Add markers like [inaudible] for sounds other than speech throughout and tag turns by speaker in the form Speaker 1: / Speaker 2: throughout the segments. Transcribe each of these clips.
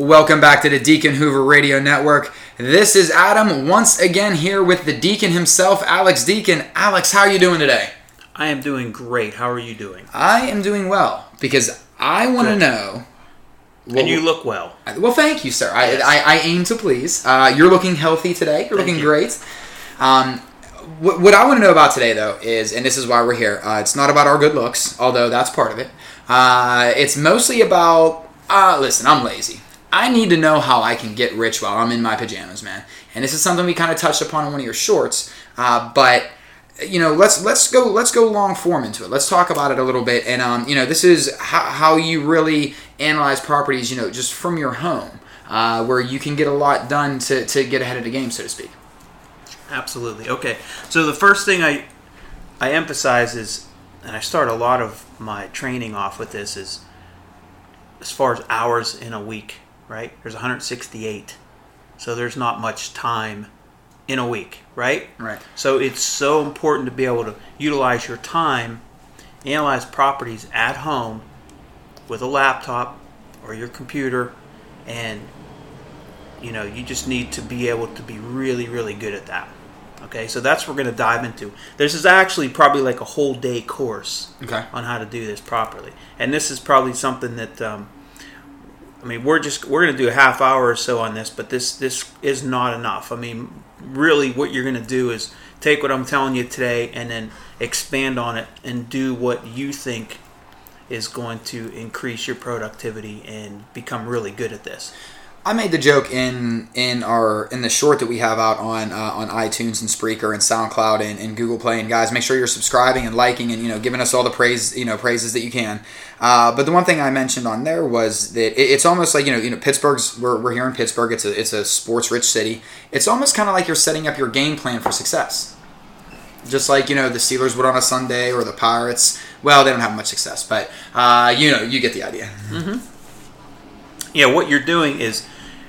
Speaker 1: Welcome back to the Deacon Hoover Radio Network. This is Adam once again here with the Deacon himself, Alex Deacon. Alex, how are you doing today?
Speaker 2: I am doing great. How are you doing?
Speaker 1: I am doing well because I want to know.
Speaker 2: and you look well.
Speaker 1: Well, thank you, sir. I,
Speaker 2: Yes.
Speaker 1: I, I aim to please. Uh, you're looking healthy today. You're
Speaker 2: Thank
Speaker 1: looking
Speaker 2: you.
Speaker 1: great. Um, what, what I want to know about today, though, is, and this is why we're here. Uh, it's not about our good looks, although that's part of it. Uh, it's mostly about. Uh, listen, I'm lazy. I need to know how I can get rich while I'm in my pajamas, man. And this is something we kind of touched upon in one of your shorts. Uh, but you know, let's let's go let's go long form into it. Let's talk about it a little bit. And um, you know, this is how, how you really analyze properties. You know, just from your home, uh, where you can get a lot done to to get ahead of the game, so to speak.
Speaker 2: Absolutely. Okay. So the first thing I I emphasize is, and I start a lot of my training off with this is, as far as hours in a week, right? There's 168, so there's not much time in a week, right?
Speaker 1: Right.
Speaker 2: So it's so important to be able to utilize your time, analyze properties at home with a laptop or your computer, and you know you just need to be able to be really, really good at that. Okay, so that's what we're going to dive into. This is actually probably like a whole day course
Speaker 1: Okay.
Speaker 2: on how to do this properly, and this is probably something that. Um, I mean, we're just we're going to do a half hour or so on this, but this this is not enough. I mean, really, what you're going to do is take what I'm telling you today and then expand on it and do what you think is going to increase your productivity and become really good at this.
Speaker 1: I made the joke in in our in the short that we have out on uh, on iTunes and Spreaker and SoundCloud and, and Google Play. And guys, make sure you're subscribing and liking and you know giving us all the praise you know praises that you can. Uh, but the one thing I mentioned on there was that it, it's almost like you know you know Pittsburgh's we're, we're here in Pittsburgh. It's a it's a sports rich city. It's almost kind of like you're setting up your game plan for success. Just like you know the Steelers would on a Sunday or the Pirates. Well, they don't have much success, but uh, you know you get the idea.
Speaker 2: Yeah, what you're doing is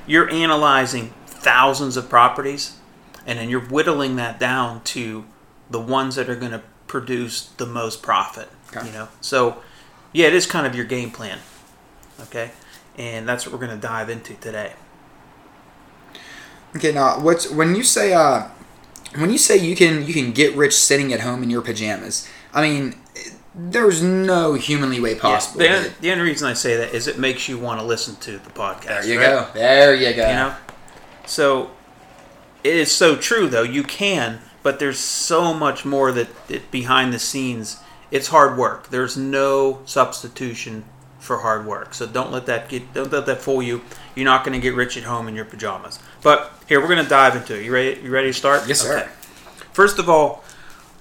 Speaker 2: you're analyzing thousands of properties and then you're whittling that down to the ones that are going to produce the most profit,
Speaker 1: Okay.
Speaker 2: you know. So, yeah, it is kind of your game plan. Okay? And that's what we're going to dive into today.
Speaker 1: Okay, now what's when you say uh, when you say you can you can get rich sitting at home in your pajamas? I mean, there's no humanly way possible.
Speaker 2: Yeah, the, the only reason I say that is it makes you want to listen to the podcast.
Speaker 1: there you
Speaker 2: right?
Speaker 1: go. There you go.
Speaker 2: you know so it is so true though you can but there's so much more that, that behind the scenes it's hard work there's no substitution for hard work so don't let that get don't let that fool you you're not going to get rich at home in your pajamas but here we're going to dive into it you ready you ready to start
Speaker 1: Yes, sir.
Speaker 2: first of all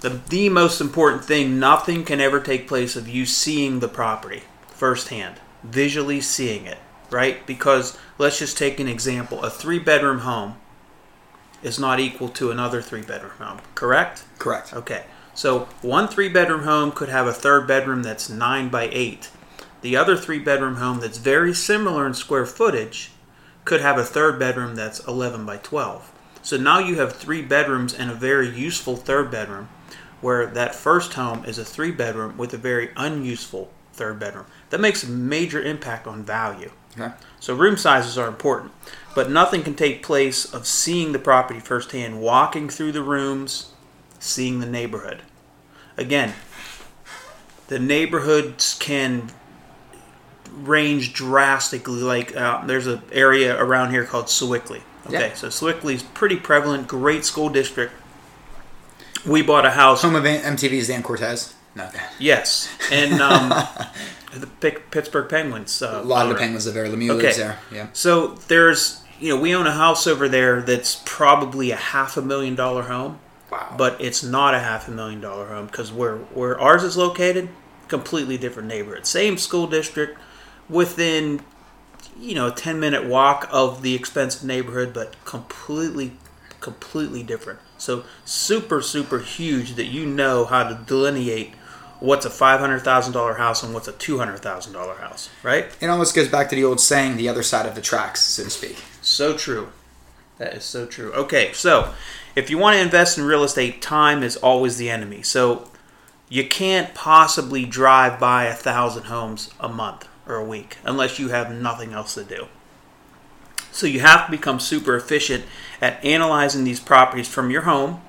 Speaker 2: the, the most important thing nothing can ever take place of you seeing the property firsthand visually seeing it right? Because let's just take an example. A three bedroom home is not equal to another three bedroom home correct?
Speaker 1: Correct.
Speaker 2: okay. So one three bedroom home could have a third bedroom that's 9 by 8 the other three bedroom home that's very similar in square footage could have a third bedroom that's 11 by 12 so now you have three bedrooms and a very useful third bedroom where that first home is a three bedroom with a very unuseful third bedroom that makes a major impact on value
Speaker 1: Okay.
Speaker 2: so room sizes are important, but nothing can take place of seeing the property firsthand, walking through the rooms, seeing the neighborhood. Again, the neighborhoods can range drastically. Like uh, there's an area around here called Sewickley. Okay,
Speaker 1: Yeah.
Speaker 2: so is pretty prevalent, great school district. We bought a house.
Speaker 1: Home of MTV's Dan Cortese. No.
Speaker 2: Yes, and um, [laughs] the Pittsburgh Penguins. Uh,
Speaker 1: A lot of the. Penguins live there. Lemieux
Speaker 2: Okay.
Speaker 1: lives there. Yeah.
Speaker 2: So there's, you know, we own a house over there that's probably a half a million dollar home,
Speaker 1: Wow.
Speaker 2: but it's not a half a million dollar home because where where ours is located, completely different neighborhood, same school district, within, you know, a ten minute walk of the expensive neighborhood, but completely, completely different. So super super huge that you know how to delineate what's a five hundred thousand dollar house and what's a two hundred thousand dollar house, right?
Speaker 1: it almost goes back to the old saying, the other side of the tracks, so to speak.
Speaker 2: So true. That is so true. Okay, so if you want to invest in real estate, time is always the enemy. So you can't possibly drive by a thousand homes a month or a week unless you have nothing else to do. So you have to become super efficient at analyzing these properties from your home.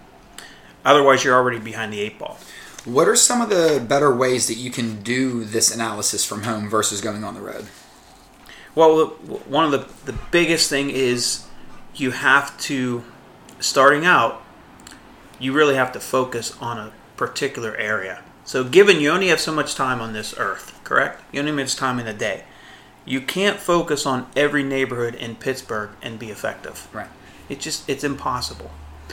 Speaker 2: Otherwise, you're already behind the eight ball.
Speaker 1: What are some of the better ways that you can do this analysis from home versus going on the road?
Speaker 2: Well, one of the, the biggest thing is you have to, starting out, you really have to focus on a particular area. So, given you only have so much time on this earth, correct? You only have so much time in a day. You can't focus on every neighborhood in Pittsburgh and be effective.
Speaker 1: Right.
Speaker 2: It just it's impossible.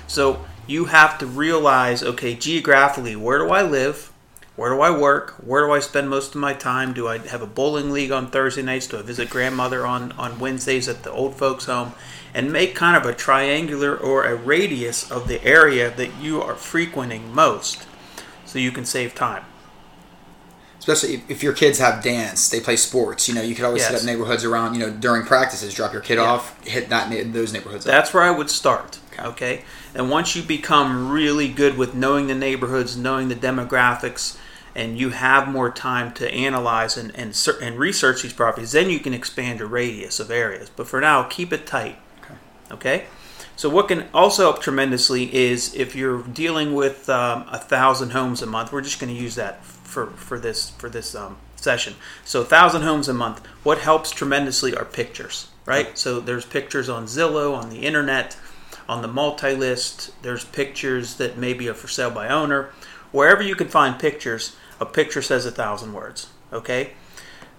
Speaker 2: So you have to realize, okay, geographically, where do I live? Where do I work? Where do I spend most of my time? Do I have a bowling league on Thursday nights? Do I visit grandmother on, on Wednesdays at the old folks' home? And make kind of a triangular or a radius of the area that you are frequenting most so you can save time.
Speaker 1: Especially if, if your kids have dance, they play sports. You know, you could always set up neighborhoods around. You know, during practices, drop your kid
Speaker 2: Yeah.
Speaker 1: off, hit that those neighborhoods. up.
Speaker 2: That's where I would start.
Speaker 1: Okay.
Speaker 2: Okay. And once you become really good with knowing the neighborhoods, knowing the demographics, and you have more time to analyze and, and, and research these properties, then you can expand your radius of areas. But for now, keep it tight.
Speaker 1: Okay.
Speaker 2: Okay. So what can also help tremendously is if you're dealing with um, a thousand homes a month. We're just going to use that for for this for this um, session. So a thousand homes a month. What helps tremendously are pictures, right? So there's pictures on Zillow, on the internet, on the multi-list. There's pictures that maybe are for sale by owner. Wherever you can find pictures, a picture says a thousand words. Okay.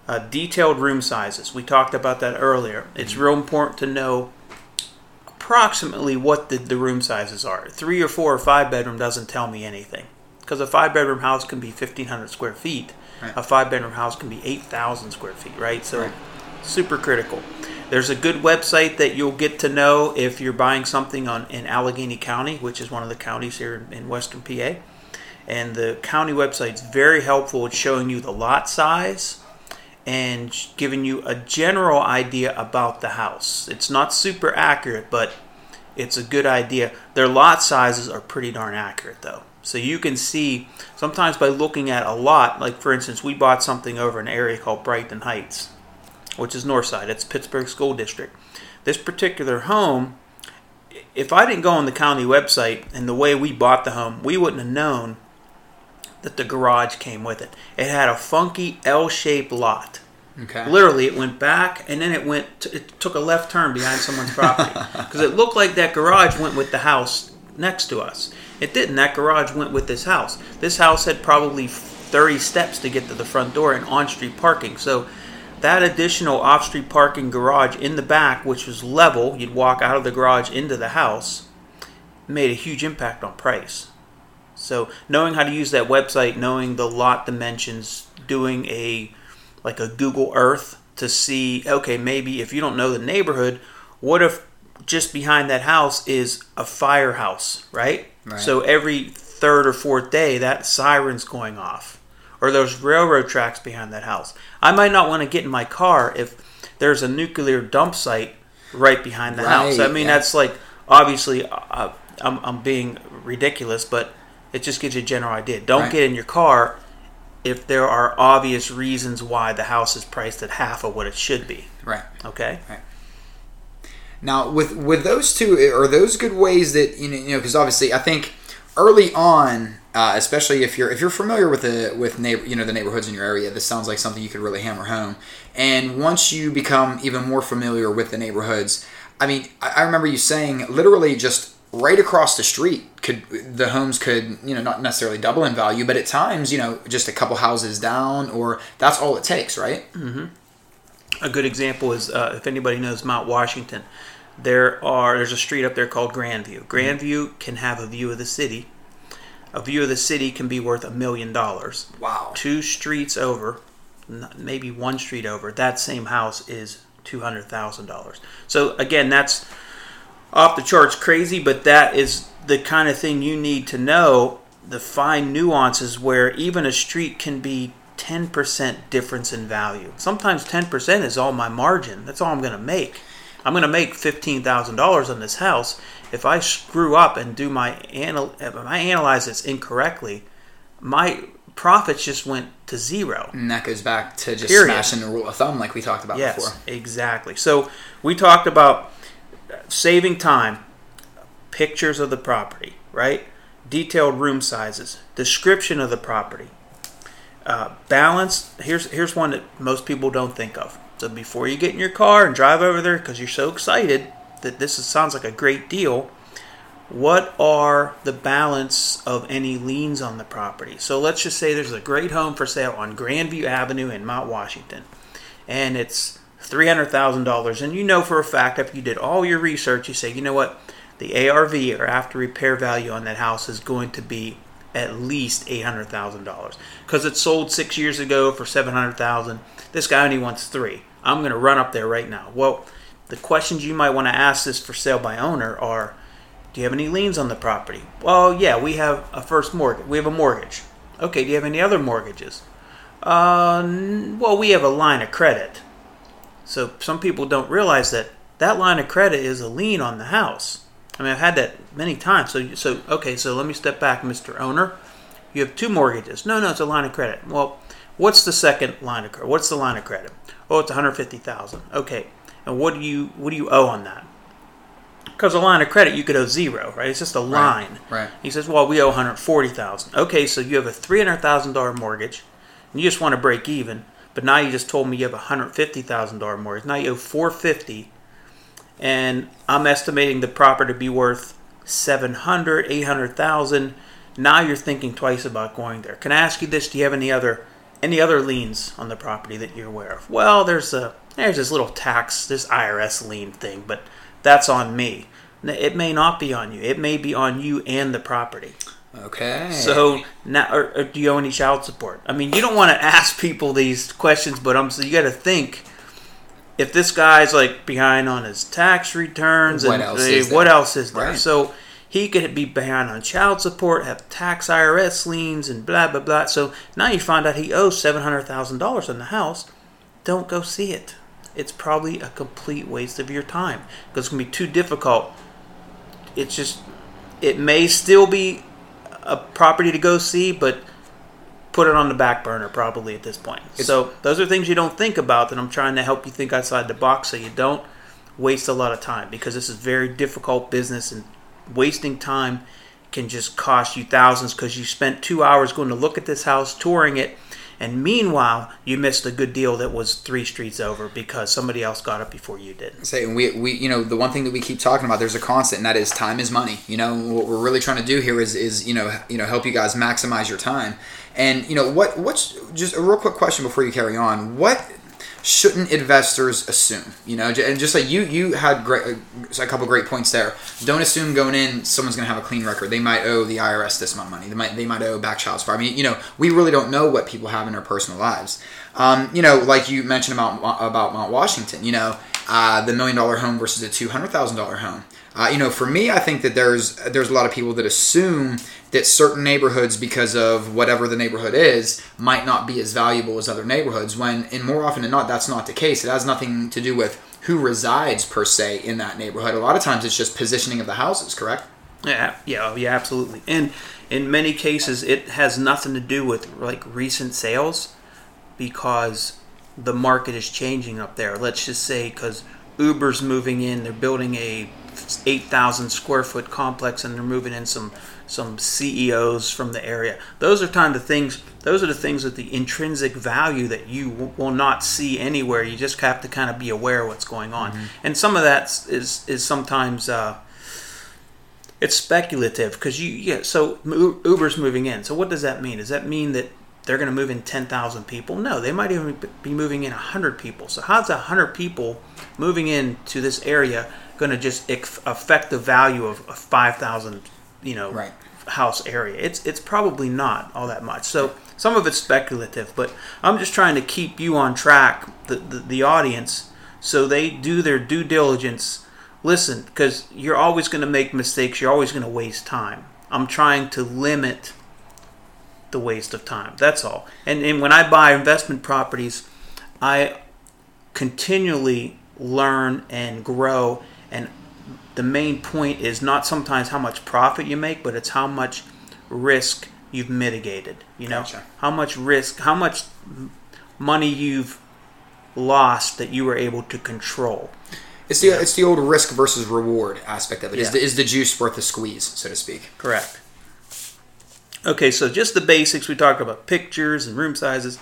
Speaker 2: Uh, detailed room sizes. We talked about that earlier. It's real important to know approximately what the, the room sizes are. Three or four or five bedroom doesn't tell me anything. Because a five bedroom house can be 1,500 square feet.
Speaker 1: Right.
Speaker 2: A five bedroom house can be 8,000 square feet, right? So,
Speaker 1: Right.
Speaker 2: super critical. There's a good website that you'll get to know if you're buying something on in Allegheny County, which is one of the counties here in, in western PA. And the county website's very helpful at showing you the lot size and giving you a general idea about the house. It's not super accurate, but it's a good idea. Their lot sizes are pretty darn accurate, though. So you can see sometimes by looking at a lot, like for instance, we bought something over an area called Brighton Heights, which is north side. It's Pittsburgh School District. This particular home, if I didn't go on the county website and the way we bought the home, we wouldn't have known that the garage came with it. It had a funky L-shaped lot.
Speaker 1: Okay.
Speaker 2: Literally, it went back and then it went. T- it took a left turn behind someone's property [laughs] because it looked like that garage went with the house next to us. It didn't. That garage went with this house. This house had probably 30 steps to get to the front door and on-street parking. So that additional off-street parking garage in the back, which was level, you'd walk out of the garage into the house, made a huge impact on price. So knowing how to use that website, knowing the lot dimensions, doing a like a Google Earth to see, okay, maybe if you don't know the neighborhood, what if just behind that house is a firehouse, right?
Speaker 1: Right.
Speaker 2: So every third or fourth day, that siren's going off, or there's railroad tracks behind that house. I might not want to get in my car if there's a nuclear dump site right behind the house. I mean,
Speaker 1: yeah.
Speaker 2: that's like obviously uh, I'm, I'm being ridiculous, but it just gives you a general idea. Don't
Speaker 1: Right.
Speaker 2: get in your car if there are obvious reasons why the house is priced at half of what it should be.
Speaker 1: Right.
Speaker 2: Okay. Right.
Speaker 1: Now, with with those two, are those good ways that you know? You know, because obviously, I think early on, uh, especially if you're if you're familiar with the with neighbor, you know, the neighborhoods in your area, this sounds like something you could really hammer home. And once you become even more familiar with the neighborhoods, I mean, I, I remember you saying literally just right across the street could the homes could you know not necessarily double in value, but at times you know just a couple houses down, or that's all it takes, right?
Speaker 2: A good example is uh, if anybody knows Mount Washington, there are there's a street up there called Grandview. Grandview can have a view of the city. A view of the city can be worth a million dollars.
Speaker 1: Wow.
Speaker 2: Two streets over, maybe one street over, that same house is two hundred thousand dollars. So again, that's off the charts crazy, but that is the kind of thing you need to know the fine nuances where even a street can be 10% difference in value. Sometimes 10% is all my margin. That's all I'm going to make. I'm going to make $15,000 on this house. If I screw up and do my anal- if I analyze this incorrectly, my profits just went to zero.
Speaker 1: And that goes back to just
Speaker 2: Period.
Speaker 1: smashing the rule of thumb like we talked about
Speaker 2: Yes,
Speaker 1: before.
Speaker 2: exactly. So we talked about saving time, pictures of the property, right? Detailed room sizes, description of the property, uh, balance. Here's here's one that most people don't think of. So before you get in your car and drive over there because you're so excited that this is, sounds like a great deal, what are the balance of any liens on the property? So let's just say there's a great home for sale on Grandview Avenue in Mount Washington, and it's three hundred thousand dollars, and you know for a fact if you did all your research, you say, you know what, the ARV or after repair value on that house is going to be at least eight hundred thousand dollars because it sold six years ago for seven hundred thousand. This guy only wants three. I'm going to run up there right now. Well, the questions you might want to ask this for sale by owner are do you have any liens on the property? Well, yeah, we have a first mortgage. We have a mortgage. Okay, do you have any other mortgages? Uh, well, we have a line of credit. So some people don't realize that that line of credit is a lien on the house. I mean, I've had that many times. So, so okay, so let me step back, Mr. Owner. You have two mortgages. No, no, it's a line of credit. Well, what's the second line of credit? What's the line of credit? Oh, it's 150,000. Okay, and what do you what do you owe on that? Because a line of credit, you could owe zero, right? It's just a line.
Speaker 1: right.
Speaker 2: He says, "Well, we owe one hundred forty thousand. Okay, so you have a three hundred thousand dollar mortgage, and you just want to break even. But now you just told me you have a hundred fifty thousand dollar mortgage. Now you owe four fifty, and I'm estimating the property to be worth 700, 800,000. Now you're thinking twice about going there. Can I ask you this? Do you have any other any other liens on the property that you're aware of? Well, there's a there's this little tax, this IRS lien thing, but that's on me. It may not be on you. It may be on you and the property.
Speaker 1: Okay.
Speaker 2: So now, or, or do you owe any child support? I mean, you don't want to ask people these questions, but I'm so you got to think. If this guy's like behind on his tax returns,
Speaker 1: What
Speaker 2: and
Speaker 1: else
Speaker 2: eh,
Speaker 1: is
Speaker 2: what else is there?
Speaker 1: Right.
Speaker 2: So he could be behind on child support, have tax IRS liens, and blah blah blah. So now you find out he owes seven hundred thousand dollars on the house. Don't go see it. It's probably a complete waste of your time because it's gonna be too difficult. It's just it may still be a property to go see, but put it on the back burner probably at this point. so those are things you don't think about that I'm trying to help you think outside the box so you don't waste a lot of time because this is very difficult business and wasting time can just cost you thousands because you spent two hours going to look at this house, touring it, and meanwhile you missed a good deal that was three streets over because somebody else got it before you did.
Speaker 1: say and we we you know the one thing that we keep talking about there's a constant and that is time is money. You know what we're really trying to do here is is you know you know help you guys maximize your time. And you know what what's just a real quick question before you carry on. What shouldn't investors assume you know? And just like you you had great a couple great points there. Don't assume going in someone's going to have a clean record. They might owe the irs this amount of money. They might they might owe back child support. I mean you know we really don't know what people have in their personal lives. Um, you know like you mentioned about about mount washington you know uh, the million dollar home versus a two hundred thousand dollar home. Uh, you know, for me, I think that there's there's a lot of people that assume that certain neighborhoods, because of whatever the neighborhood is, might not be as valuable as other neighborhoods. When, and more often than not, that's not the case. It has nothing to do with who resides per se in that neighborhood. A lot of times, it's just positioning of the houses. Correct?
Speaker 2: Yeah, yeah, yeah, absolutely. And in many cases, it has nothing to do with like recent sales because the market is changing up there. Let's just say because Uber's moving in, they're building a 8,000 square foot complex, and they're moving in some some CEOs from the area. Those are kind of things. Those are the things with the intrinsic value that you w- will not see anywhere. You just have to kind of be aware of what's going on, and some of that is is sometimes. Uh, it's speculative because you yeah so uber's moving in so what does that mean does that mean that they're going to move in 10,000 people no they might even be moving in 100 people so how's 100 people moving in to this area going to just affect the value of a 5,000 you know
Speaker 1: Right.
Speaker 2: house area. It's it's probably not all that much. So some of it's speculative but i'm just trying to keep you on track the the, the audience so they do their due diligence. Listen because you're always going to make mistakes. You're always going to waste time. I'm trying to limit the waste of time. That's all. And, and when i buy investment properties i continually learn and grow and the main point is not sometimes how much profit you make but it's how much risk you've mitigated. You know
Speaker 1: Gotcha.
Speaker 2: how much risk, how much money you've lost that you were able to control.
Speaker 1: It's the it's the old risk versus reward aspect of it. Is
Speaker 2: Yeah.
Speaker 1: the, is the juice worth the squeeze, so to speak?
Speaker 2: Correct. Okay, so just the basics. We talked about pictures and room sizes.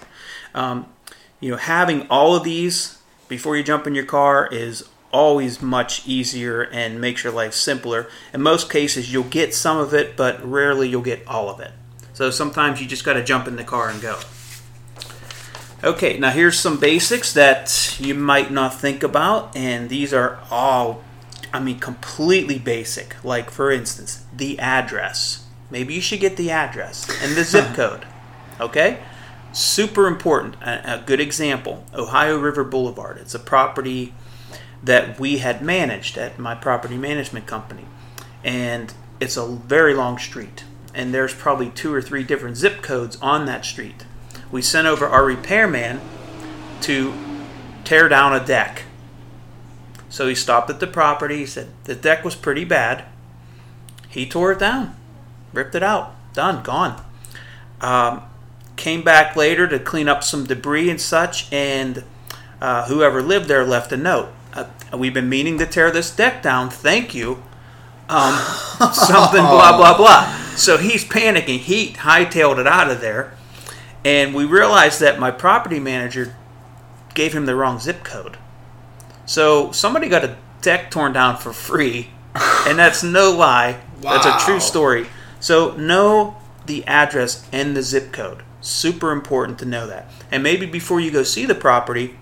Speaker 2: Um, you know, having all of these before you jump in your car is always much easier and makes your life simpler. In most cases, you'll get some of it, but rarely you'll get all of it. So sometimes you just got to jump in the car and go. Okay, now here's some basics that you might not think about, and these are all, I mean, completely basic. Like, for instance, the address. Maybe you should get the address and the zip [laughs] code. Okay? Super important. A, a good example Ohio River Boulevard. It's a property that we had managed at my property management company. And it's a very long street. And there's probably two or three different zip codes on that street. We sent over our repairman to tear down a deck. So he stopped at the property. He said the deck was pretty bad. He tore it down, ripped it out, done, gone. Um, came back later to clean up some debris and such, and uh, whoever lived there left a note. Uh, we've been meaning to tear this deck down. Thank you. Um, [laughs] something blah blah blah. So he's panicking. He hightailed it out of there, and we realized that my property manager gave him the wrong zip code. So somebody got a deck torn down for free, and that's no lie. That's a true story. So know the address and the zip code. Super important to know that. And maybe before you go see the property,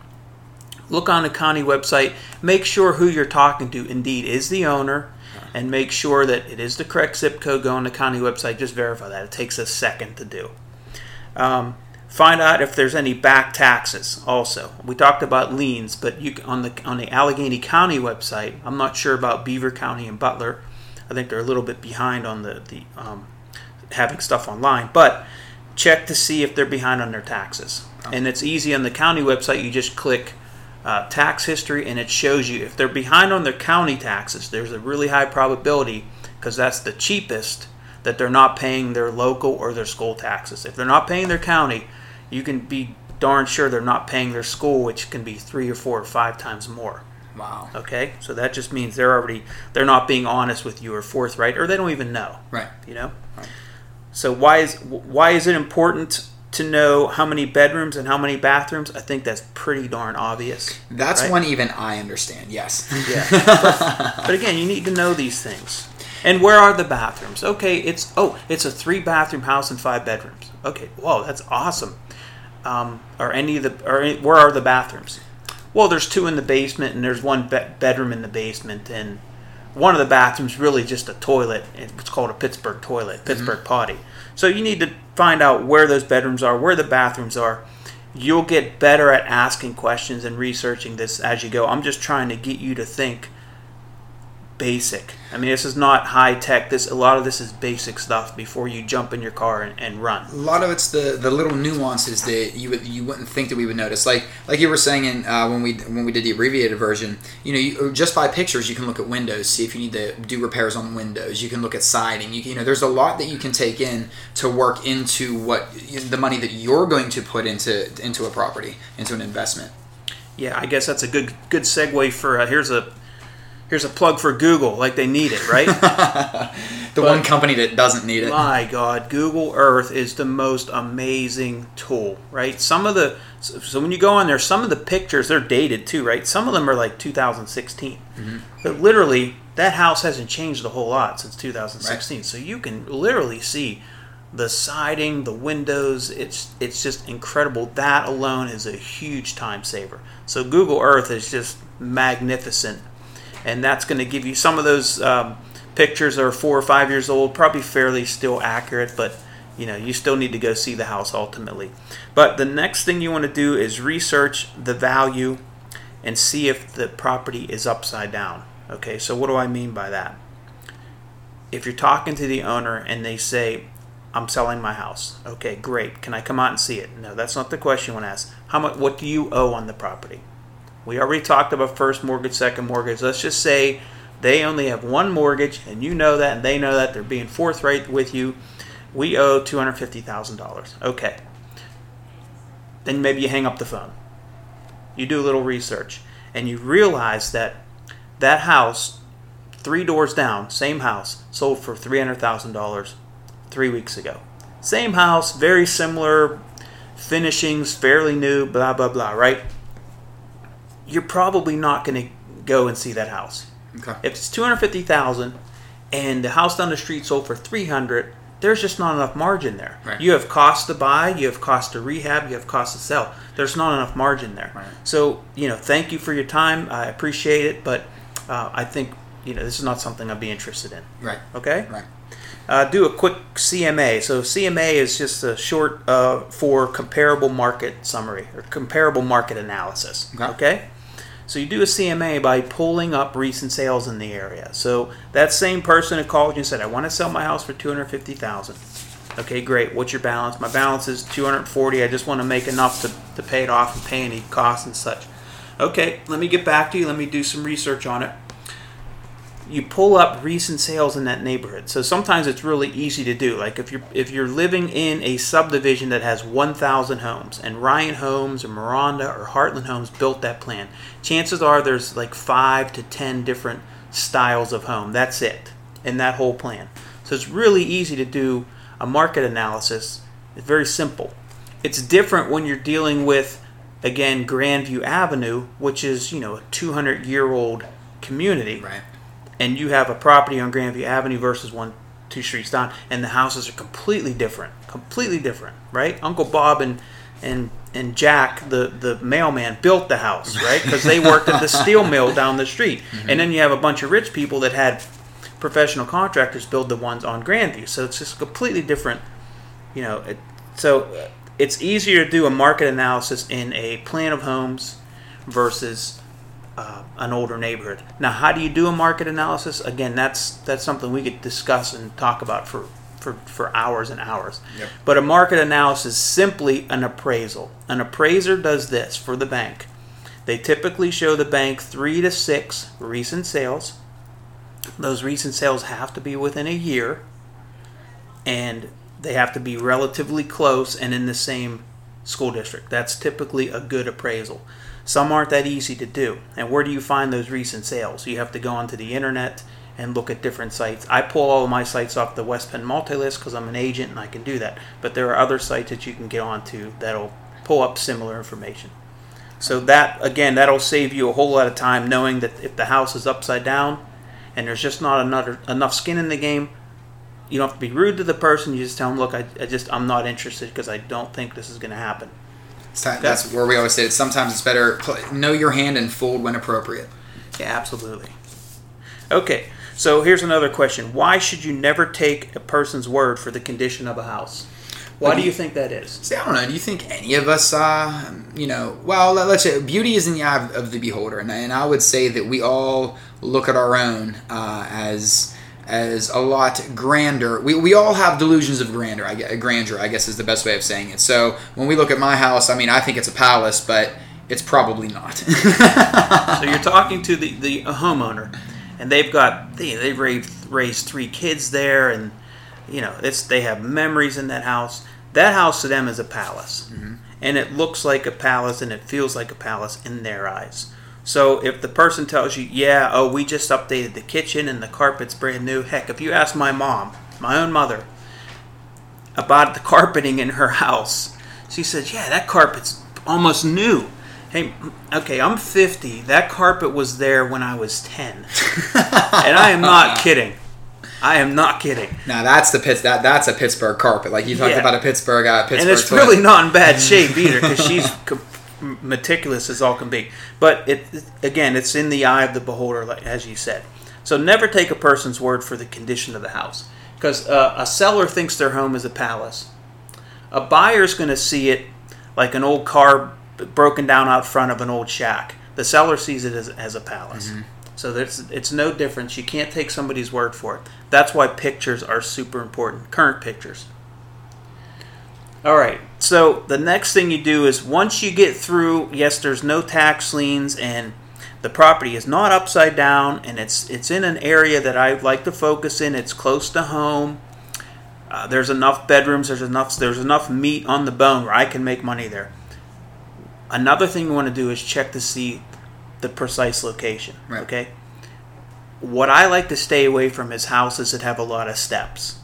Speaker 2: look on the county website. Make sure who you're talking to indeed is the owner, and make sure that it is the correct zip code. Go on the county website. Just verify that. It takes a second to do. Um, find out if there's any back taxes. Also, we talked about liens, but you on the on the Allegheny County website. I'm not sure about Beaver County and Butler. I think they're a little bit behind on the the um, having stuff online, but check to see if they're behind on their taxes. And it's easy on the county website. You just click uh, tax history, and it shows you if they're behind on their county taxes. There's a really high probability because that's the cheapest that they're not paying their local or their school taxes. If they're not paying their county, you can be darn sure they're not paying their school, which can be three or four or five times more.
Speaker 1: Wow.
Speaker 2: Okay, so that just means they're already they're not being honest with you or forthright, or they don't even know.
Speaker 1: Right.
Speaker 2: You know. Right. So why is why is it important to know how many bedrooms and how many bathrooms? I think that's pretty darn obvious.
Speaker 1: That's
Speaker 2: Right.
Speaker 1: one even I understand. Yes.
Speaker 2: Yeah. but, [laughs] but again, you need to know these things. And where are the bathrooms? Okay, it's oh, it's a three bathroom house and five bedrooms. Okay, whoa, that's awesome. Um, are any of the or any- where are the bathrooms? Well, there's two in the basement and there's one be- bedroom in the basement and one of the bathrooms really just a toilet. It's called a Pittsburgh toilet, mm-hmm. Pittsburgh potty. So you need to find out where those bedrooms are, where the bathrooms are. You'll get better at asking questions and researching this as you go. I'm just trying to get you to think basic. I mean, this is not high tech. This a lot of this is basic stuff before you jump in your car and, and run.
Speaker 1: a lot of it's the the little nuances that you would you wouldn't think that we would notice. Like like you were saying in, uh, when we when we did the abbreviated version, you know, you, just by pictures you can look at windows, see if you need to do repairs on windows. You can look at siding. You can, you know, there's a lot that you can take in to work into what the money that you're going to put into into a property, into an investment.
Speaker 2: Yeah, I guess that's a good good segue for uh, here's a here's a plug for Google, like they need it, right? [laughs]
Speaker 1: The one company that doesn't need it.
Speaker 2: My God, Google Earth is the most amazing tool, right? Some of the so when you go on there, some of the pictures they're dated too, right? Some of them are like 2016, mm-hmm. but literally that house hasn't changed a whole lot since 2016. So you can literally see the siding, the windows. It's it's just incredible. That alone is a huge time saver. So Google Earth is just magnificent and that's going to give you some of those um, pictures are four or five years old, probably fairly still accurate, but you know you still need to go see the house ultimately. But the next thing you want to do is research the value and see if the property is upside down. Okay, so what do I mean by that? If you're talking to the owner and they say, "I'm selling my house," okay, great. Can I come out and see it? No, that's not the question you want to ask. How much? What do you owe on the property? We already talked about first mortgage, second mortgage. Let's just say they only have one mortgage, and you know that, and they know that. They're being forthright with you. We owe two hundred fifty thousand dollars. Okay. Then maybe you hang up the phone. You do a little research, and you realize that that house, three doors down, same house, sold for three hundred thousand dollars three weeks ago. Same house, very similar finishings, fairly new, blah blah blah. Right? You're probably not going to go and see that house.
Speaker 1: Okay.
Speaker 2: If it's two hundred fifty thousand, and the house down the street sold for three hundred, there's just not enough margin there.
Speaker 1: Right.
Speaker 2: You have cost to buy, you have cost to rehab, you have cost to sell. There's not enough margin there.
Speaker 1: Right.
Speaker 2: So you know, thank you for your time. I appreciate it, but uh, I think you know this is not something I'd be interested in.
Speaker 1: Right.
Speaker 2: Okay.
Speaker 1: Right.
Speaker 2: Uh, do a quick CMA. So CMA is just a short uh, for comparable market summary or comparable market analysis.
Speaker 1: Okay.
Speaker 2: okay. So you do a CMA by pulling up recent sales in the area. So that same person who called you and said, "I want to sell my house for two hundred fifty thousand. Okay, great. What's your balance? My balance is two hundred forty. I just want to make enough to, to pay it off and pay any costs and such. Okay, let me get back to you. Let me do some research on it you pull up recent sales in that neighborhood. So sometimes it's really easy to do. Like if you're if you're living in a subdivision that has 1,000 homes, and Ryan Homes or Maronda or Heartland Homes built that plan, chances are there's like five to ten different styles of home. That's it in that whole plan. So it's really easy to do a market analysis. It's very simple. It's different when you're dealing with again Grandview Avenue, which is you know a 200 year old community
Speaker 1: Right.
Speaker 2: And you have a property on Grandview Avenue versus one two streets down, and the houses are completely different, completely different, right? Uncle Bob and and and Jack, the the mailman, built the house, right? Because they worked at the steel mill down the street, and then you have a bunch of rich people that had professional contractors build the ones on Grandview, so it's just completely different, you know. It, so uh, it's easier to do a market analysis in a plan of homes versus uh, an older neighborhood. Now, how do you do a market analysis? Again, that's that's something we could discuss and talk about for for, for hours and hours.
Speaker 1: Yep.
Speaker 2: But a market analysis is simply an appraisal. An appraiser does this for the bank. They typically show the bank three to six recent sales. Those recent sales have to be within a year, and they have to be relatively close and in the same school district. That's typically a good appraisal. Some aren't that easy to do. And where do you find those recent sales? You have to go onto the internet and look at different sites. I pull all of my sites off the West Penn Multilist because I'm an agent and I can do that. But there are other sites that you can get onto that'll pull up similar information. So that again, that'll save you a whole lot of time knowing that if the house is upside down and there's just not another enough skin in the game, you don't have to be rude to the person. You just tell them, look, I, I just I'm not interested because I don't think this is going to happen.
Speaker 1: That's where we always say it. Sometimes it's better know your hand and fold when appropriate.
Speaker 2: Yeah, absolutely. Okay, so here's another question: Why should you never take a person's word for the condition of a house? Why do you think that is?
Speaker 1: See, I don't know. Do you think any of us, uh, you know, well, let- let's say beauty is in the eye of- of the beholder, and, and I would say that we all look at our own uh, as as a lot grander. We, we all have delusions of grandeur. I grandeur, I guess, is the best way of saying it. So when we look at my house, I mean, I think it's a palace, but it's probably not. [laughs]
Speaker 2: So you're talking to the, the homeowner, and they've got they they've raised, raised three kids there, and you know it's they have memories in that house. That house to them is a palace, mm-hmm. and it looks like a palace, and it feels like a palace in their eyes. So if the person tells you, "Yeah, oh, we just updated the kitchen and the carpet's brand new," heck, if you ask my mom, my own mother, about the [laughs] carpeting in her house, she says, "Yeah, that carpet's almost new." Hey, okay, I'm 50. That carpet was there when I was 10. [laughs] and I am not kidding. I am not kidding.
Speaker 1: now that's the Pitts. That that's a Pittsburgh carpet. Like you talked
Speaker 2: Yeah.
Speaker 1: about a Pittsburgh. Uh, Pittsburgh.
Speaker 2: and it's
Speaker 1: toilet.
Speaker 2: really not in bad [laughs] shape either because she's meticulous as all can be. But it again, it's in the eye of the beholder, like as you said. So never take a person's word for the condition of the house because uh, a seller thinks their home is a palace. A buyer's going to see it like an old car broken down out front of an old shack. The seller sees it as, as a palace. So there's, it's no difference. You can't take somebody's word for it. That's why pictures are super important. Current pictures. All right. So the next thing you do is once you get through, yes, there's no tax liens and the property is not upside down and it's it's in an area that I like to focus in. It's close to home. Uh, there's enough bedrooms. There's enough. There's enough meat on the bone where I can make money there. Another thing you want to do is check to see the precise location.
Speaker 1: Right.
Speaker 2: Okay. What I like to stay away from is houses that have a lot of steps.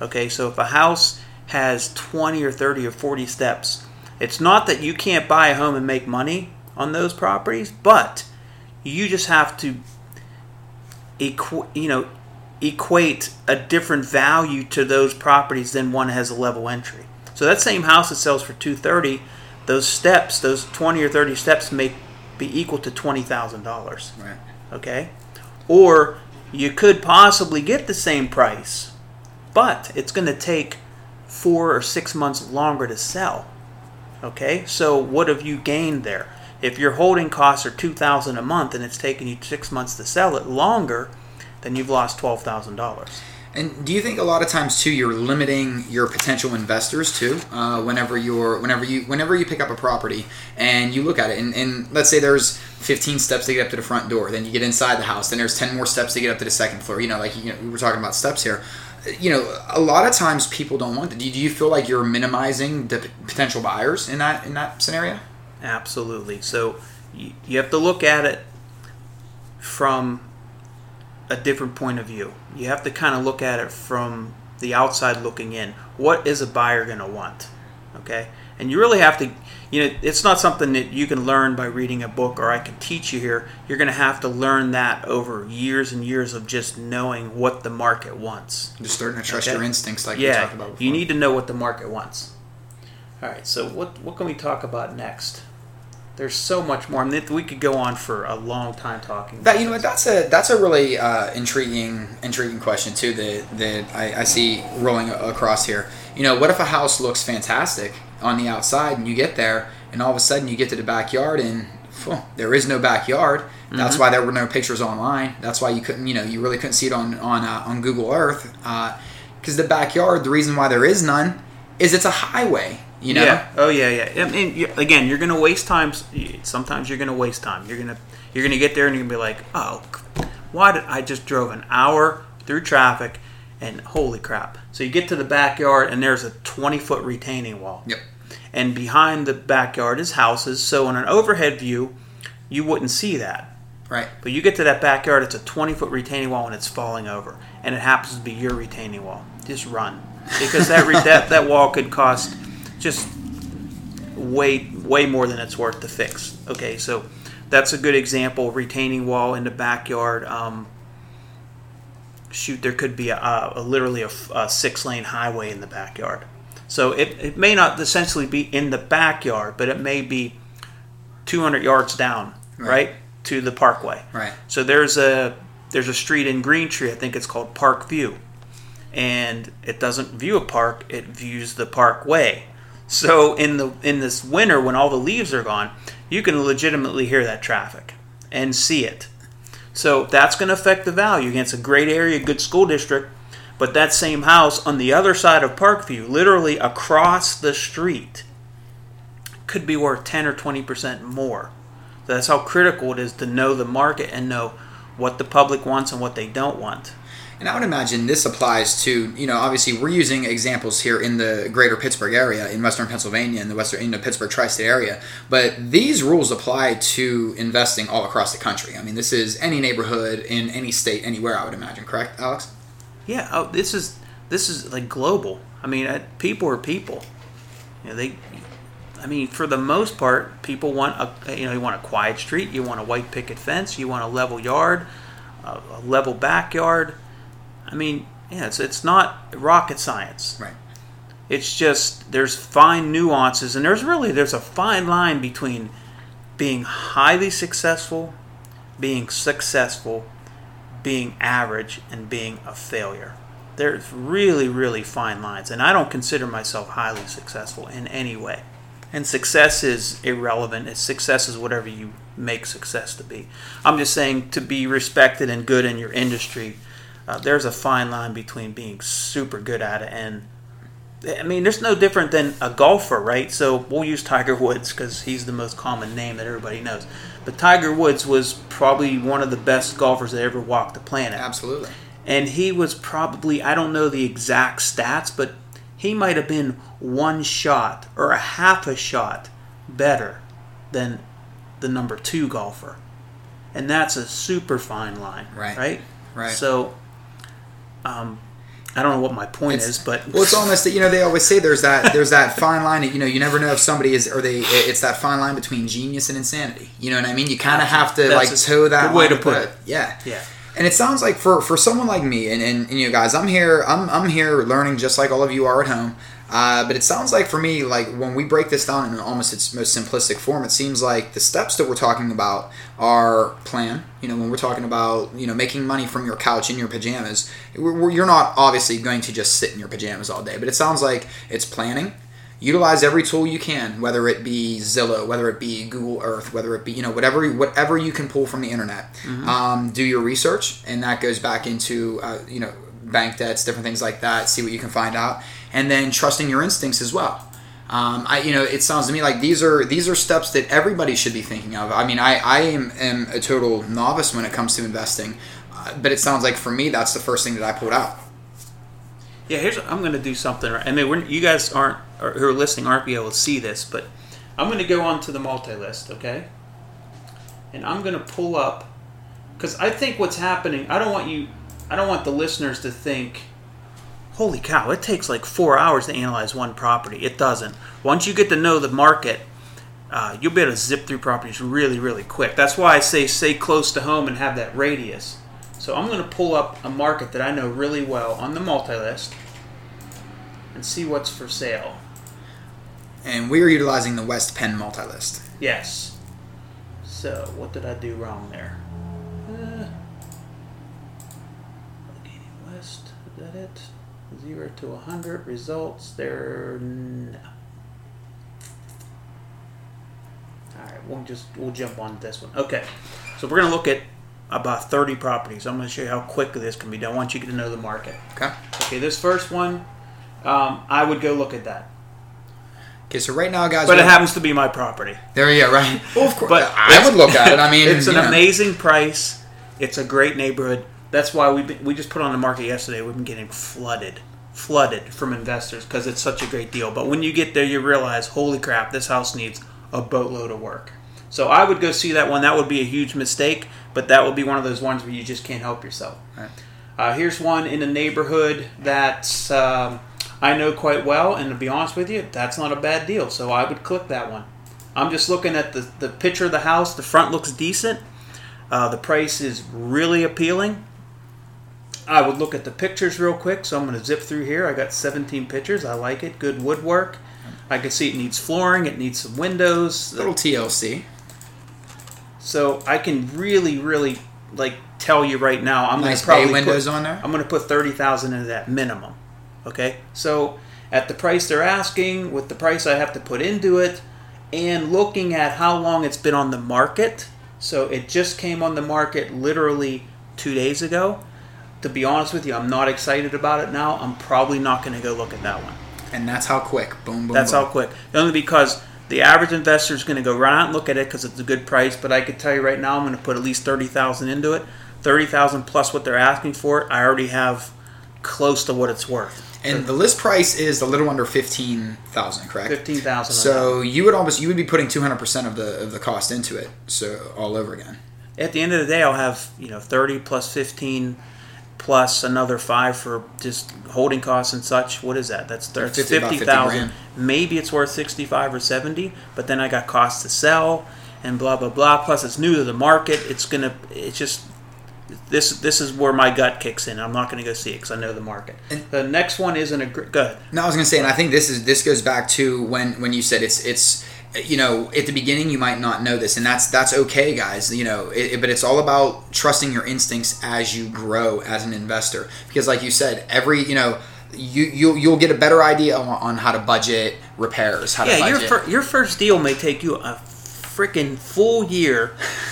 Speaker 2: Okay, so if a house has 20 or 30 or 40 steps, it's not that you can't buy a home and make money on those properties, but you just have to equ- you know equate a different value to those properties than one has a level entry. So that same house that sells for 230, those steps, those 20 or 30 steps may be equal to $20,000
Speaker 1: Right.
Speaker 2: okay? Or you could possibly get the same price, but it's going to take four or six months longer to sell. Okay, so what have you gained there? If your holding costs are two thousand a month and it's taking you six months to sell it longer, then you've lost twelve thousand dollars.
Speaker 1: And do you think a lot of times too you're limiting your potential investors too? Uh, whenever you're whenever you whenever you pick up a property and you look at it and, and let's say there's 15 steps to get up to the front door, then you get inside the house, then there's 10 more steps to get up to the second floor. You know, like you know, we were talking about steps here. You know, a lot of times people don't want that. Do you, feel like you're minimizing the potential buyers in that in that scenario?
Speaker 2: Absolutely. So you, you have to look at it from a different point of view. You have to kind of look at it from the outside looking in. What is a buyer going to want? Okay? And you really have to, you know, it's not something that you can learn by reading a book or I can teach you here. You're going to have to learn that over years and years of just knowing what the market wants.
Speaker 1: Just starting to trust
Speaker 2: Okay.
Speaker 1: your instincts, like we talked about before.
Speaker 2: you need to know what the market wants. All right, so what what can we talk about next? There's so much more. I mean, we could go on for a long time talking.
Speaker 1: That you know that's a that's a really uh, intriguing intriguing question too that that I, I see rolling across here. You know, what if a house looks fantastic on the outside and you get there and all of a sudden you get to the backyard and phew, there is no backyard. That's why there were no pictures online. That's why you couldn't you know you really couldn't see it on on uh, on Google Earth because the backyard. The reason why there is none is it's a highway. You know.
Speaker 2: Yeah. Oh yeah, yeah. I mean, you, again, you're gonna waste time. Sometimes you're gonna waste time. You're gonna you're gonna get there and you're gonna be like, oh, why did I just drove an hour through traffic, and holy crap. So you get to the backyard and there's a 20 foot retaining wall.
Speaker 1: Yep.
Speaker 2: And behind the backyard is houses. So in an overhead view, you wouldn't see that.
Speaker 1: Right.
Speaker 2: But you get to that backyard, it's a 20 foot retaining wall and it's falling over. And it happens to be your retaining wall. Just run. Because that, re- [laughs] that, that wall could cost just way, way more than it's worth to fix. Okay, so that's a good example. Retaining wall in the backyard. Um, shoot, there could be a, a literally a six lane highway in the backyard. So it, it may not essentially be in the backyard, but it may be 200 yards down,
Speaker 1: Right.
Speaker 2: right, to the parkway.
Speaker 1: Right.
Speaker 2: So there's a there's a street in Green Tree, I think it's called Park View, and it doesn't view a park; it views the parkway. So in the in this winter, when all the leaves are gone, you can legitimately hear that traffic and see it. So that's going to affect the value. Again, it's a great area, good school district, but that same house on the other side of Parkview, literally across the street, could be worth 10 or 20% more. That's how critical it is to know the market and know what the public wants and what they don't want.
Speaker 1: And I would imagine this applies to, you know, obviously we're using examples here in the greater Pittsburgh area, in western Pennsylvania, in the western, in the Pittsburgh tri state area. But these rules apply to investing all across the country. I mean, this is any neighborhood in any state, anywhere, I would imagine, correct, Alex?
Speaker 2: Yeah, oh, this is this is like global. I mean, uh, people are people. You know, they. I mean, for the most part, people want a you know you want a quiet street, you want a white picket fence, you want a level yard, a, a level backyard. I mean, yeah, it's it's not rocket science.
Speaker 1: Right.
Speaker 2: It's just there's fine nuances, and there's really there's a fine line between being highly successful, being successful, being average, and being a failure. There's really, really fine lines, and I don't consider myself highly successful in any way. And success is irrelevant. Success is whatever you make success to be. I'm just saying to be respected and good in your industry. Uh, there's a fine line between being super good at it and I mean, there's no different than a golfer, right? So we'll use Tiger Woods because he's the most common name that everybody knows. But Tiger Woods was probably one of the best golfers that ever walked the planet.
Speaker 1: Absolutely.
Speaker 2: and he was probably I don't know the exact stats, but he might have been one shot or a half a shot better than the number two golfer, and that's a super fine line,
Speaker 1: Right.
Speaker 2: Right.
Speaker 1: Right.
Speaker 2: So, um, I don't know what my point
Speaker 1: It's-
Speaker 2: is, but
Speaker 1: Well, it's almost that you know they always say there's that there's that fine line. that, You know, you never know if somebody is or they. It's that fine line between genius and insanity. You know what I mean? You kind of have to
Speaker 2: That's
Speaker 1: like
Speaker 2: a
Speaker 1: toe that
Speaker 2: good way to put it.
Speaker 1: Yeah.
Speaker 2: yeah.
Speaker 1: And it sounds like for, for someone like me, and, and, and you know, guys, I'm here, I'm, I'm here learning just like all of you are at home. Uh, but it sounds like for me, like when we break this down in almost its most simplistic form, it seems like the steps that we're talking about are plan. You know, when we're talking about you know making money from your couch in your pajamas, we're, we're- you're not obviously going to just sit in your pajamas all day. But it sounds like it's planning. Utilize every tool you can, whether it be Zillow, whether it be Google Earth, whether it be you know whatever whatever you can pull from the internet. Um, do your research, and that goes back into uh, you know bank debts, different things like that. See what you can find out, and then trusting your instincts as well. Um, I you know it sounds to me like these are these are steps that everybody should be thinking of. I mean I I am, am a total novice when it comes to investing, uh, but it sounds like for me that's the first thing that I pulled out.
Speaker 2: Yeah, here's I'm going to do something. I mean, you guys aren't or who are listening aren't be able to see this, but I'm going to go on to the multi list, okay? And I'm going to pull up because I think what's happening. I don't want you. I don't want the listeners to think, "Holy cow! It takes like four hours to analyze one property." It doesn't. Once you get to know the market, uh, you'll be able to zip through properties really, really quick. That's why I say stay close to home and have that radius. So I'm going to pull up a market that I know really well on the multi list and see what's for sale.
Speaker 1: And we are utilizing the West Penn multi list.
Speaker 2: Yes. So what did I do wrong there? Uh, Allegheny West. Is that it? Zero to a hundred results. There. No. All right, we'll just we'll jump on this one. Okay, so we're gonna look at about 30 properties. I'm gonna show you how quickly this can be done once you get to know the market.
Speaker 1: Okay.
Speaker 2: Okay, this first one, um, I would go look at that,
Speaker 1: Okay, so right now, guys,
Speaker 2: but it happens to be my property.
Speaker 1: there you go. Right. [laughs] Well, of course,
Speaker 2: But
Speaker 1: I would look at it. I mean,
Speaker 2: it's an
Speaker 1: know.
Speaker 2: amazing price. It's a great neighborhood. That's why we we just put on the market yesterday. We've been getting flooded, flooded from investors because it's such a great deal. But when you get there, you realize, holy crap, this house needs a boatload of work. So I would go see that one. That would be a huge mistake, but that would be one of those ones where you just can't help yourself.
Speaker 1: Right.
Speaker 2: Uh, here's one in a neighborhood that um, I know quite well, and to be honest with you, that's not a bad deal. So I would click that one. I'm just looking at the, the picture of the house. The front looks decent. Uh, the price is really appealing. I would look at the pictures real quick, so I'm going to zip through here. I got 17 pictures. I like it. Good woodwork. I can see it needs flooring. It needs some windows.
Speaker 1: little TLC.
Speaker 2: So I can really, really like tell you right now. I'm
Speaker 1: Nice
Speaker 2: going to probably
Speaker 1: windows
Speaker 2: put,
Speaker 1: on there.
Speaker 2: I'm going to put thirty thousand into that minimum. Okay, so at the price they're asking, with the price I have to put into it, and looking at how long it's been on the market. So it just came on the market literally two days ago. To be honest with you, I'm not excited about it now. I'm probably not going to go look at that one.
Speaker 1: And that's how quick. Boom, boom.
Speaker 2: That's
Speaker 1: boom.
Speaker 2: how quick. Only because the average investor is going to go run out and look at it because it's a good price. But I could tell you right now, I'm going to put at least thirty thousand into it. Thirty thousand plus what they're asking for it. I already have close to what it's worth.
Speaker 1: And the list price is a little under fifteen thousand, correct?
Speaker 2: Fifteen thousand.
Speaker 1: So you would almost you would be putting two hundred percent of the of the cost into it, so all over again.
Speaker 2: at the end of the day, I'll have you know thirty plus fifteen plus another five for just holding costs and such. What is that? That's that's
Speaker 1: 50 about 50
Speaker 2: fifty thousand. Maybe it's worth sixty five or seventy, but then I got costs to sell and blah blah blah. Plus, it's new to the market. It's gonna. It's just. This this is where my gut kicks in. I'm not going to go see it because I know the market.
Speaker 1: And-
Speaker 2: the next one isn't a good.
Speaker 1: No, I was gonna say, and I think this is this goes back to when when you said it's it's you know at the beginning you might not know this, and that's that's okay, guys. You know, it, it- but it's all about trusting your instincts as you grow as an investor, because like you said, every you know. You, you'll, you'll get a better idea on, on how to budget repairs. How to
Speaker 2: Yeah, your fir- your first deal may take you a freaking full year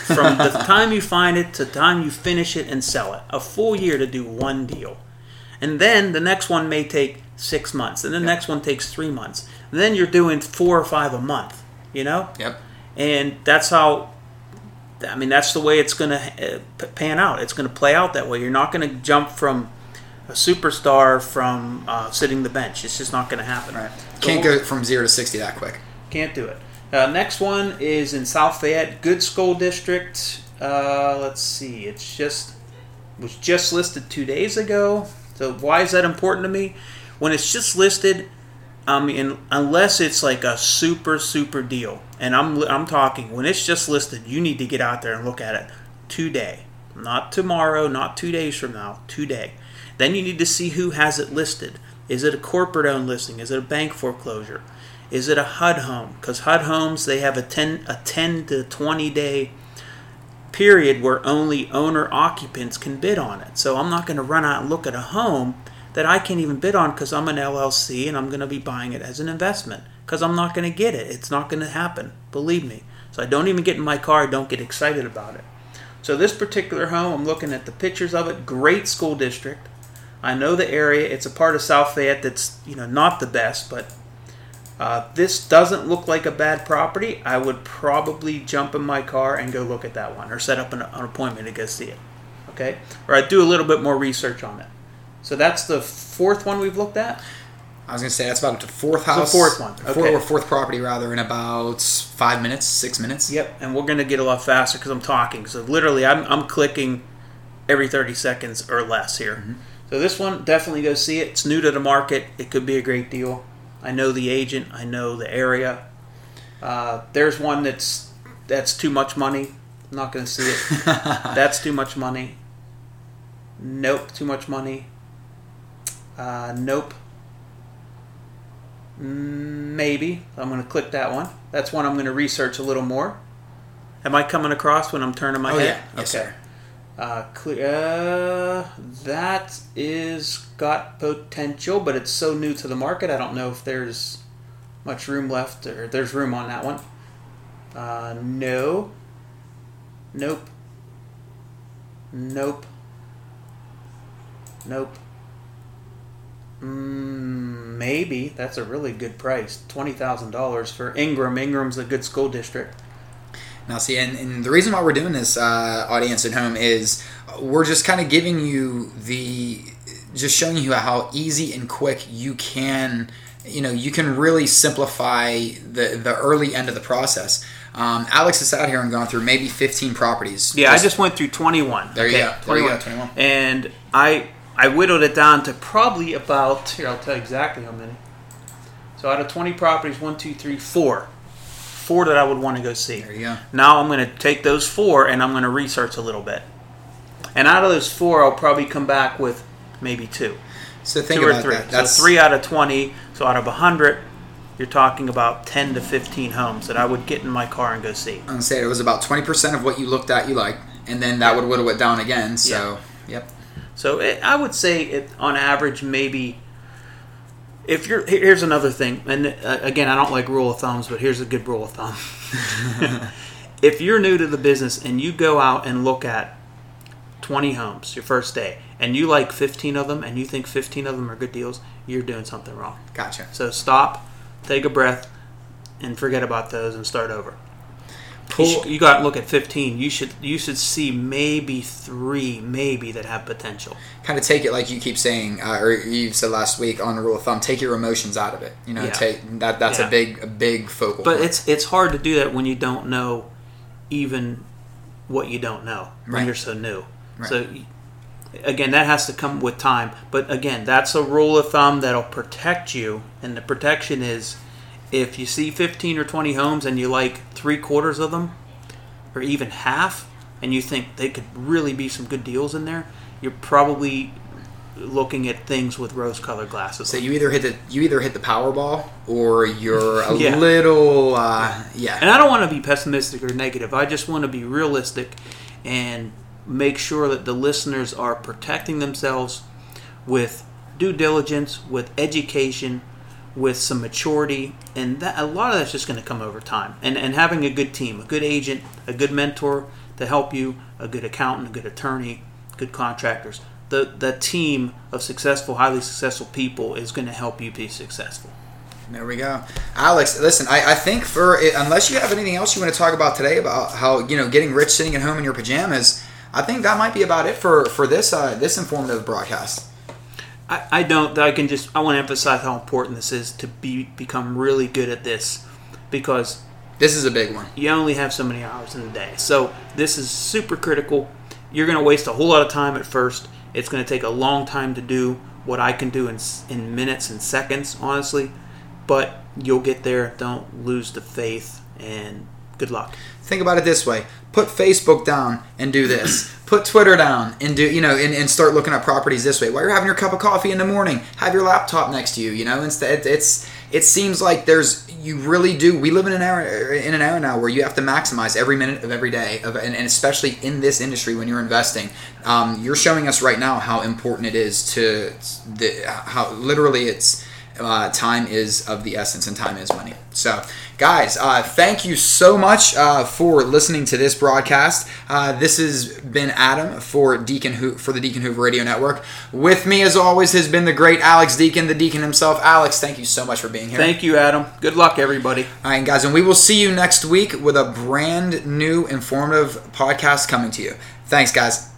Speaker 2: from the [laughs] time you find it to the time you finish it and sell it. A full year to do one deal. And then the next one may take 6 months and the next one takes 3 months. then you're doing 4 or 5 a month, you know?
Speaker 1: Yep.
Speaker 2: And that's how I mean, that's the way it's going to pan out. It's going to play out that way. You're not going to jump from a superstar from uh, sitting the bench. It's just not going to happen.
Speaker 1: Right. Can't go from zero to sixty that quick.
Speaker 2: Can't do it. Uh, next one is in South Fayette, Good School District. Uh, let's see. It's just was just listed two days ago. So why is that important to me? When it's just listed, I mean, unless it's like a super super deal, and I'm I'm talking when it's just listed, you need to get out there and look at it today, not tomorrow, not two days from now, today. Then you need to see who has it listed. Is it a corporate owned listing? Is it a bank foreclosure? Is it a HUD home? Because HUD homes they have a ten a ten to twenty day period where only owner occupants can bid on it. So I'm not going to run out and look at a home that I can't even bid on because I'm an LLC and I'm going to be buying it as an investment because I'm not going to get it. It's not going to happen. Believe me. So I don't even get in my car. I don't get excited about it. So this particular home, I'm looking at the pictures of it. Great school district. I know the area. It's a part of South Fayette that's you know not the best, but uh, this doesn't look like a bad property. I would probably jump in my car and go look at that one, or set up an, an appointment to go see it. Okay, or I'd do a little bit more research on it. So that's the fourth one we've looked at.
Speaker 1: I was gonna say that's about the fourth house.
Speaker 2: The fourth one, okay.
Speaker 1: Fourth, or fourth property rather, in about five minutes, six minutes.
Speaker 2: Yep, and we're gonna get a lot faster because I'm talking. So literally, I'm, I'm clicking every 30 seconds or less here. Mm-hmm. So this one, definitely go see it. It's new to the market. It could be a great deal. I know the agent. I know the area. Uh, there's one that's that's too much money. I'm not going to see it. [laughs] that's too much money. Nope, too much money. Uh, nope. Maybe. I'm going to click that one. That's one I'm going to research a little more. Am I coming across when I'm turning my
Speaker 1: oh,
Speaker 2: head?
Speaker 1: Yeah. Yes, okay. Sir.
Speaker 2: Uh, uh, that is got potential, but it's so new to the market. I don't know if there's much room left or there's room on that one. Uh, no. Nope. Nope. Nope. Mm, maybe that's a really good price. Twenty thousand dollars for Ingram. Ingram's a good school district.
Speaker 1: Now, see, and, and the reason why we're doing this, uh, audience at home, is we're just kind of giving you the, just showing you how easy and quick you can, you know, you can really simplify the the early end of the process. Um, Alex has sat here and gone through maybe 15 properties.
Speaker 2: Yeah, just, I just went through 21.
Speaker 1: There okay, you go. 21. There you go, 21.
Speaker 2: And I I whittled it down to probably about here. I'll tell you exactly how many. So out of 20 properties, one, two, three, four four that I would want to go see.
Speaker 1: There you go.
Speaker 2: Now I'm going to take those four and I'm going to research a little bit. And out of those four, I'll probably come back with maybe two.
Speaker 1: So think
Speaker 2: two
Speaker 1: about
Speaker 2: or three.
Speaker 1: that.
Speaker 2: That's so three out of twenty. So out of hundred, you're talking about ten to fifteen homes that I would get in my car and go see.
Speaker 1: I'm say it was about twenty percent of what you looked at you liked, and then that would whittle it down again. So, yeah. yep.
Speaker 2: So it, I would say it on average maybe if you're here's another thing, and uh, again, I don't like rule of thumbs, but here's a good rule of thumb. [laughs] if you're new to the business and you go out and look at 20 homes your first day, and you like 15 of them, and you think 15 of them are good deals, you're doing something wrong.
Speaker 1: Gotcha.
Speaker 2: So stop, take a breath, and forget about those and start over. Pull, you, should, you got to look at 15 you should you should see maybe three maybe that have potential
Speaker 1: kind of take it like you keep saying uh, or you said last week on the rule of thumb take your emotions out of it you know yeah. take that that's yeah. a big a big focal
Speaker 2: but point. it's it's hard to do that when you don't know even what you don't know when right. you're so new right. so again that has to come with time but again that's a rule of thumb that'll protect you and the protection is if you see 15 or 20 homes and you like three quarters of them, or even half, and you think they could really be some good deals in there, you're probably looking at things with rose-colored glasses.
Speaker 1: So you either hit the you either hit the Powerball or you're a [laughs] yeah. little uh, yeah.
Speaker 2: And I don't want to be pessimistic or negative. I just want to be realistic and make sure that the listeners are protecting themselves with due diligence, with education, with some maturity, and that, a lot of that's just going to come over time. And and having a good team, a good agent, a good mentor to help you, a good accountant, a good attorney, good contractors. The the team of successful, highly successful people is going to help you be successful.
Speaker 1: There we go, Alex. Listen, I, I think for unless you have anything else you want to talk about today about how you know getting rich sitting at home in your pajamas, I think that might be about it for for this uh, this informative broadcast.
Speaker 2: I, I don't. I can just. I want to emphasize how important this is to be become really good at this, because
Speaker 1: this is a big one.
Speaker 2: You only have so many hours in a day, so this is super critical. You're going to waste a whole lot of time at first. It's going to take a long time to do what I can do in in minutes and seconds, honestly. But you'll get there. Don't lose the faith, and good luck.
Speaker 1: Think about it this way: put Facebook down and do this. put Twitter down and do you know and, and start looking at properties this way. While you're having your cup of coffee in the morning, have your laptop next to you. You know, instead it's it seems like there's you really do. We live in an era in an era now where you have to maximize every minute of every day, of, and, and especially in this industry when you're investing. Um, you're showing us right now how important it is to the how literally it's uh, time is of the essence and time is money. So, guys, uh, thank you so much uh, for listening to this broadcast. Uh, this has been Adam for Deacon Ho- for the Deacon Hoover Radio Network. With me, as always, has been the great Alex Deacon, the Deacon himself. Alex, thank you so much for being here.
Speaker 2: Thank you, Adam. Good luck, everybody.
Speaker 1: All right, guys, and we will see you next week with a brand new informative podcast coming to you. Thanks, guys.